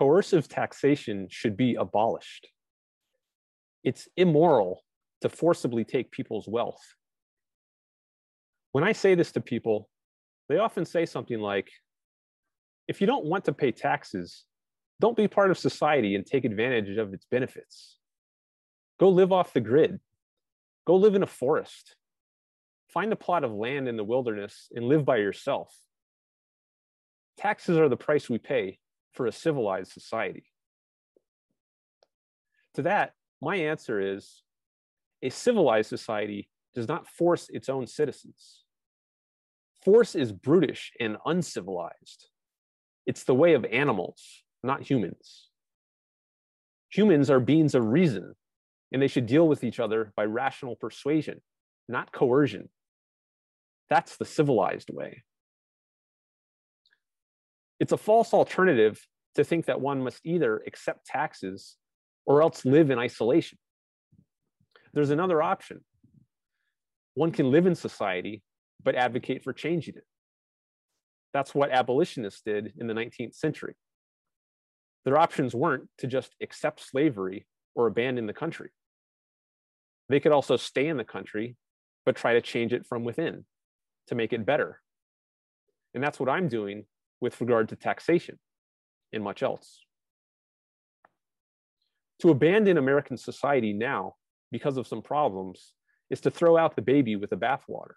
coercive taxation should be abolished. It's immoral to forcibly take people's wealth. When I say this to people, they often say something like, if you don't want to pay taxes, don't be part of society and take advantage of its benefits. Go live off the grid. Go live in a forest. Find a plot of land in the wilderness and live by yourself. Taxes are the price we pay for a civilized society. To that, my answer is a civilized society does not force its own citizens. Force is brutish and uncivilized. It's the way of animals, not humans. Humans are beings of reason, and they should deal with each other by rational persuasion, not coercion. That's the civilized way. It's a false alternative to think that one must either accept taxes or else live in isolation. There's another option. One can live in society, but advocate for changing it. That's what abolitionists did in the 19th century. Their options weren't to just accept slavery or abandon the country. They could also stay in the country, but try to change it from within to make it better. And that's what I'm doing with regard to taxation and much else. To abandon American society now because of some problems is to throw out the baby with the bathwater.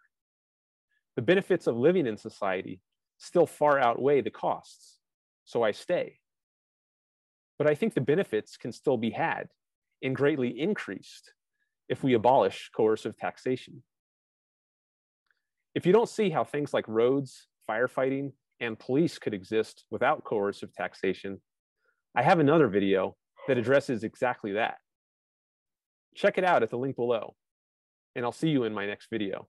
The benefits of living in society still far outweigh the costs, so I stay. But I think the benefits can still be had and greatly increased if we abolish coercive taxation. If you don't see how things like roads, firefighting, and police could exist without coercive taxation, I have another video that addresses exactly that. Check it out at the link below, and I'll see you in my next video.